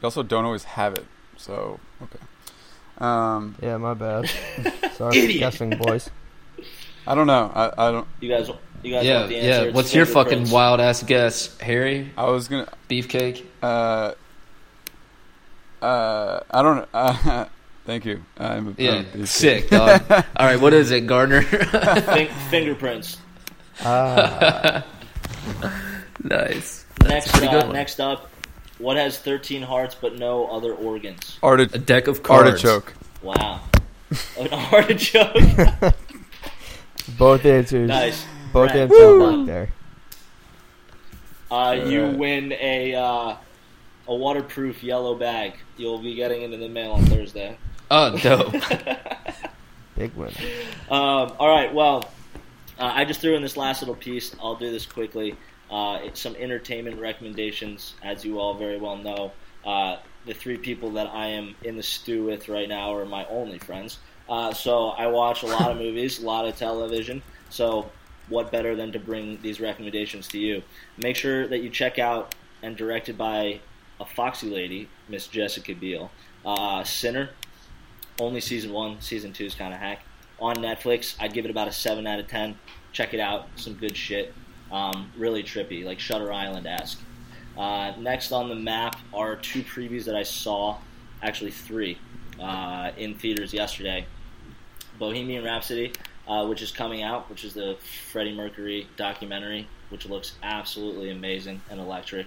You also don't always have it. So okay. Um, Yeah, my bad. Sorry for guessing, boys. I don't know. I, I don't. You guys, you guys Yeah, want the answer? yeah. What's your fucking fingerprints. wild ass guess, Harry? I was gonna. Beefcake. Uh, uh, I don't. Uh, thank you. I'm a, Yeah, I'm a sick dog. All right, what is it, Gardner? Fin- fingerprints? Ah, nice. Next, pretty uh, next up, what has 13 hearts but no other organs? Arti- A deck of cards. artichoke. Wow. An artichoke? both answers. nice. Both Brent, ends are back there. Uh, you Alright. win a uh, a waterproof yellow bag. You'll be getting it in the mail on Thursday. Oh, dope. Big win. Um, all right. Well, uh, I just threw in this last little piece. I'll do this quickly. Uh, it's some entertainment recommendations, as you all very well know. Uh, the three people that I am in the stew with right now are my only friends. Uh, so I watch a lot of movies, a lot of television. So what better than to bring these recommendations to you? Make sure that you check out and directed by a foxy lady, Miss Jessica Biel. Uh, Sinner, only season one. Season two is kind of hack. On Netflix, I'd give it about a seven out of ten. Check it out. Some good shit. Um, really trippy, like Shutter Island esque. Uh, next on the map are two previews that I saw, actually three, uh, in theaters yesterday. Bohemian Rhapsody, uh, which is coming out, which is the Freddie Mercury documentary, which looks absolutely amazing and electric.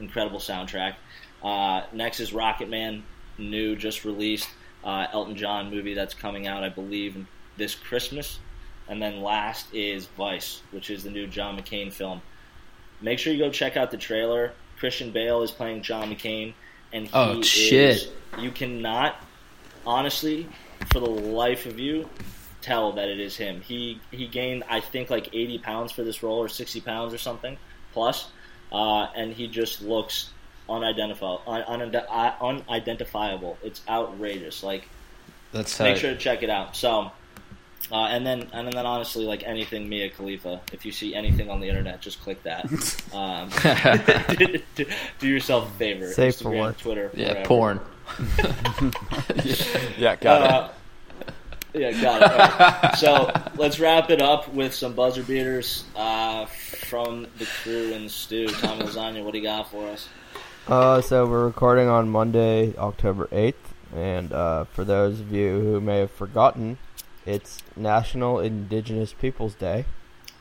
Incredible soundtrack. Uh, next is Rocket Man, new, just released. Uh, Elton John movie that's coming out, I believe, this Christmas. And then last is Vice, which is the new John McCain film. Make sure you go check out the trailer. Christian Bale is playing John McCain, and he Oh, is, shit. You cannot, honestly, for the life of you, tell that it is him. He he gained, I think, like 80 pounds for this role, or 60 pounds or something plus, uh, and he just looks unidentifiable. Un, unide- uh, unidentifiable. It's outrageous. Like That's make tight. sure to check it out. So, uh, and then and then honestly, like anything Mia Khalifa, if you see anything on the internet, just click that. Um, do, do yourself a favor. Safe for Instagram, work. Twitter, yeah, wherever. porn. Yeah, got Uh, yeah, got it. All right. So let's wrap it up with some buzzer beaters uh, from the crew and the stew. Tom Lasagna, what do you got for us? Uh, so we're recording on Monday, October 8th, and uh, for those of you who may have forgotten, it's National Indigenous Peoples Day.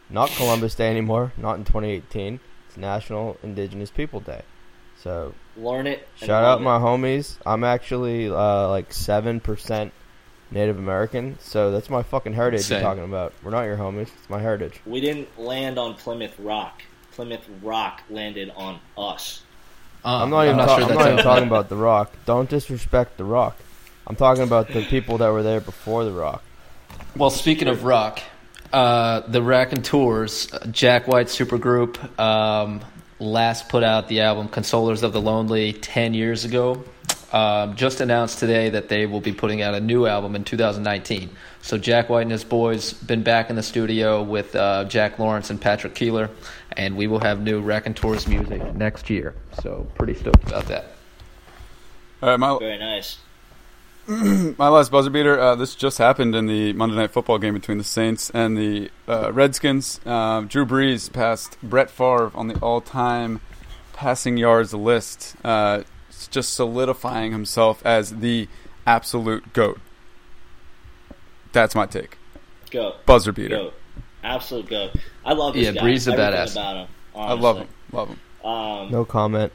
Not Columbus Day anymore, not in 2018. It's National Indigenous People Day. So Learn it. shout out love my homies. I'm actually uh, like 7% Native American, so that's my fucking heritage Same. you're talking about. We're not your homies, it's my heritage. We didn't land on Plymouth Rock. Plymouth Rock landed on us. Uh, I'm not even, not ta- sure I'm not even talking about The Rock. Don't disrespect The Rock. I'm talking about the people that were there before The Rock. Well, speaking of rock, uh, the Raconteurs, uh, Jack White supergroup, um, last put out the album "Consolers of the Lonely" ten years ago. Um, just announced today that they will be putting out a new album in 2019. So Jack White and his boys been back in the studio with uh, Jack Lawrence and Patrick Keeler, and we will have new Raconteurs music next year. So pretty stoked about that. All right, my Very nice. my last buzzer beater. Uh, this just happened in the Monday Night Football game between the Saints and the uh, Redskins. Um, Drew Brees passed Brett Favre on the all-time passing yards list, uh, s- just solidifying himself as the absolute goat. That's my take. Go. Buzzer beater. Goat. Absolute goat. I love this Yeah, guy. Brees a Everything badass. About him, I love him. honestly. Love him. Um, No comment.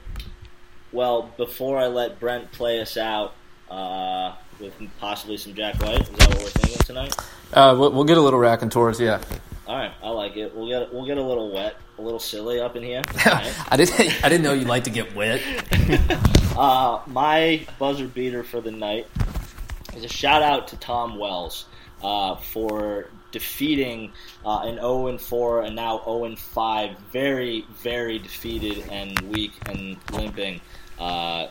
Well, before I let Brent play us out uh, with possibly some Jack White, is that what we're thinking tonight? Uh, we'll, we'll get a little Raconteurs, yeah. All right, I like it. We'll get we'll get a little wet, a little silly up in here. Right. I didn't. I didn't know you like to get wet. Uh, my buzzer beater for the night is a shout out to Tom Wells uh, for defeating uh, an 0 and 4 and now 0 and 5, very very defeated and weak and limping uh,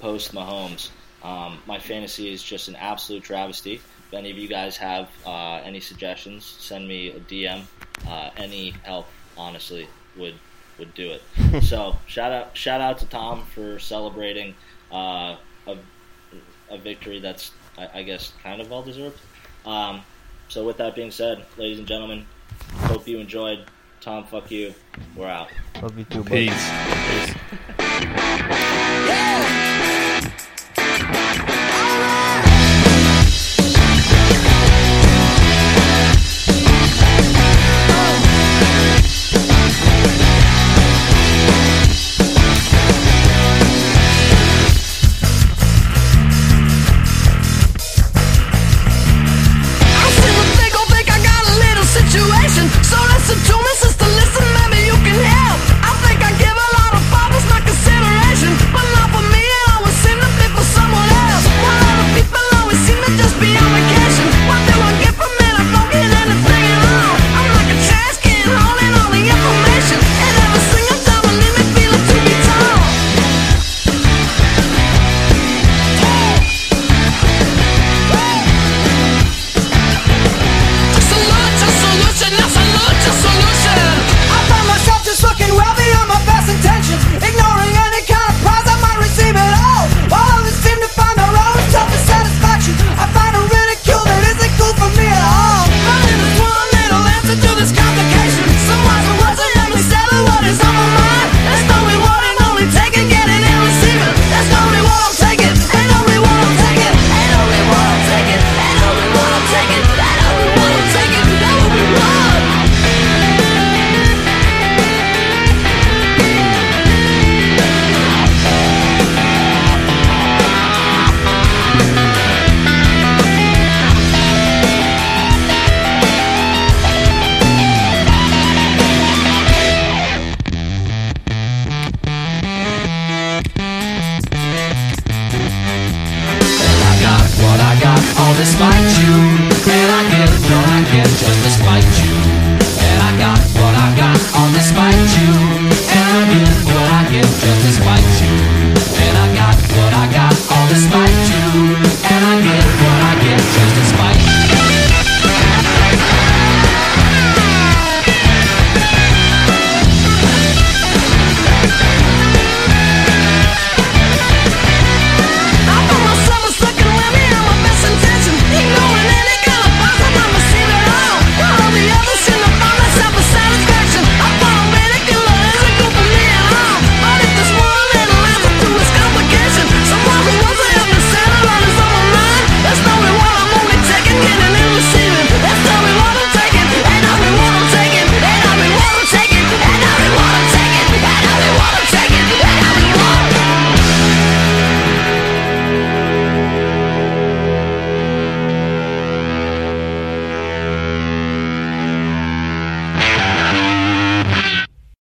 post Mahomes. Um, my fantasy is just an absolute travesty. If any of you guys have uh, any suggestions, send me a DM. Uh, any help, honestly, would would do it. so shout out shout out to Tom for celebrating uh, a, a victory that's I, I guess kind of well deserved. Um, so with that being said, ladies and gentlemen, hope you enjoyed. Tom, fuck you. We're out. Love you too, bud. Peace. I